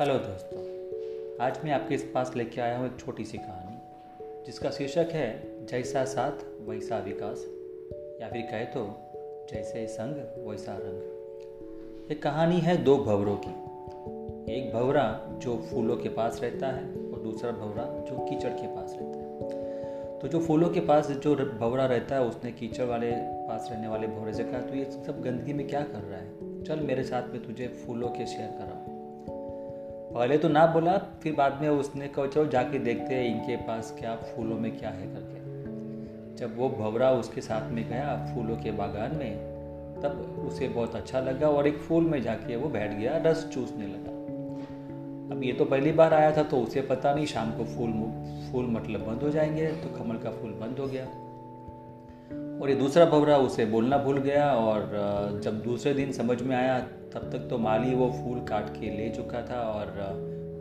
Hello दोस्तों, आज मैं आपके इस पास लेके आया हूँ एक छोटी सी कहानी, जिसका शीर्षक है जैसा साथ वैसा विकास, या फिर कहे तो जैसे संग वैसा रंग। एक कहानी है दो भवरों की। एक भवरा जो फूलों के पास रहता है और दूसरा भवरा जो कीचड़ के पास रहता है। तो जो फूलों के पास जो भवरा रहता है, उसने कीचड़ वाले पास रहने वाले भवरे से कहा तो ये सब गंदगी में क्या कर रहा है? चल मेरे साथ में तुझे फूलों के शेयर कराऊँ पहले तो ना बोला, फिर बाद में उसने कहा, चलो जाके देखते हैं इनके पास क्या फूलों में क्या है करके। जब वो भवरा उसके साथ में गया फूलों के बागान में, तब उसे बहुत अच्छा लगा और एक फूल में जाके वो बैठ गया, रस चूसने लगा। अब ये तो पहली बार आया था तो उसे पता नहीं शाम को फूल फूल मतलब बंद हो जाएँगे तो कमल का फूल बंद हो गया। और ये दूसरा भवरा उसे बोलना भूल गया और जब दूसरे दिन समझ में आया, तब तक तो माली वो फूल काट के ले चुका था और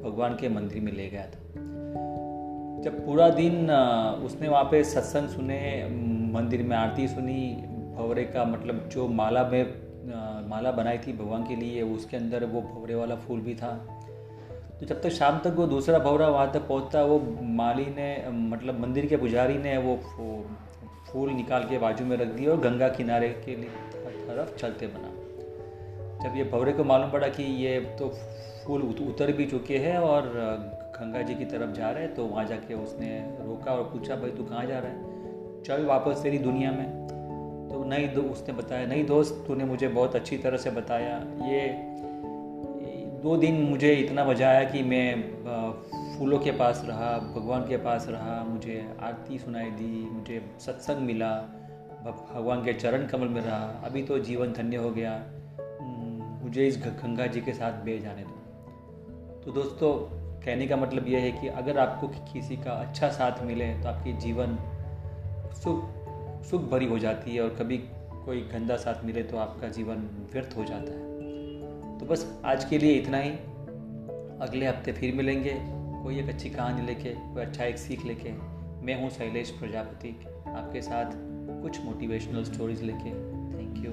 भगवान के मंदिर में ले गया था। जब पूरा दिन उसने वहाँ पे सत्संग सुने, मंदिर में आरती सुनी, भवरे का मतलब जो माला में माला बनाई थी भगवान के लिए, उसके अंदर वो भवरे वाला फूल भी था। तो जब तक शाम तक वो दूसरा भवरा वहाँ तक पहुँचता, वो माली ने मतलब मंदिर के पुजारी ने वो फूल निकाल के बाजू में रख दिया और गंगा किनारे के लिए तरफ़ चलते बना। जब ये भवरे को मालूम पड़ा कि ये तो फूल उतर भी चुके हैं और गंगा जी की तरफ़ जा रहे हैं तो वहाँ जाके उसने रोका और पूछा, भाई, तू कहाँ जा रहा है? चल वापस तेरी दुनिया में। तो नहीं, दो, उसने बताया, नहीं दोस्त, तूने मुझे बहुत अच्छी तरह से बताया। ये दो दिन मुझे इतना मज़ा आया कि मैं फूलों के पास रहा, भगवान के पास रहा, मुझे आरती सुनाई दी, मुझे सत्संग मिला भगवान के चरण कमल में रहा। अभी तो जीवन धन्य हो गया। मुझे इस गंगा जी के साथ बे जाने दो। तो दोस्तों, कहने का मतलब यह है कि अगर आपको किसी का अच्छा साथ मिले तो आपकी जीवन सुख सुख भरी हो जाती है और कभी कोई गंदा साथ मिले तो आपका जीवन व्यर्थ हो जाता है। तो बस आज के लिए इतना ही। अगले हफ़्ते फिर मिलेंगे। कोई एक अच्छी कहानी लेके, कोई अच्छा एक सीख लेके, मैं हूँ शैलेश प्रजापति, आपके साथ कुछ मोटिवेशनल स्टोरीज लेके। Thank you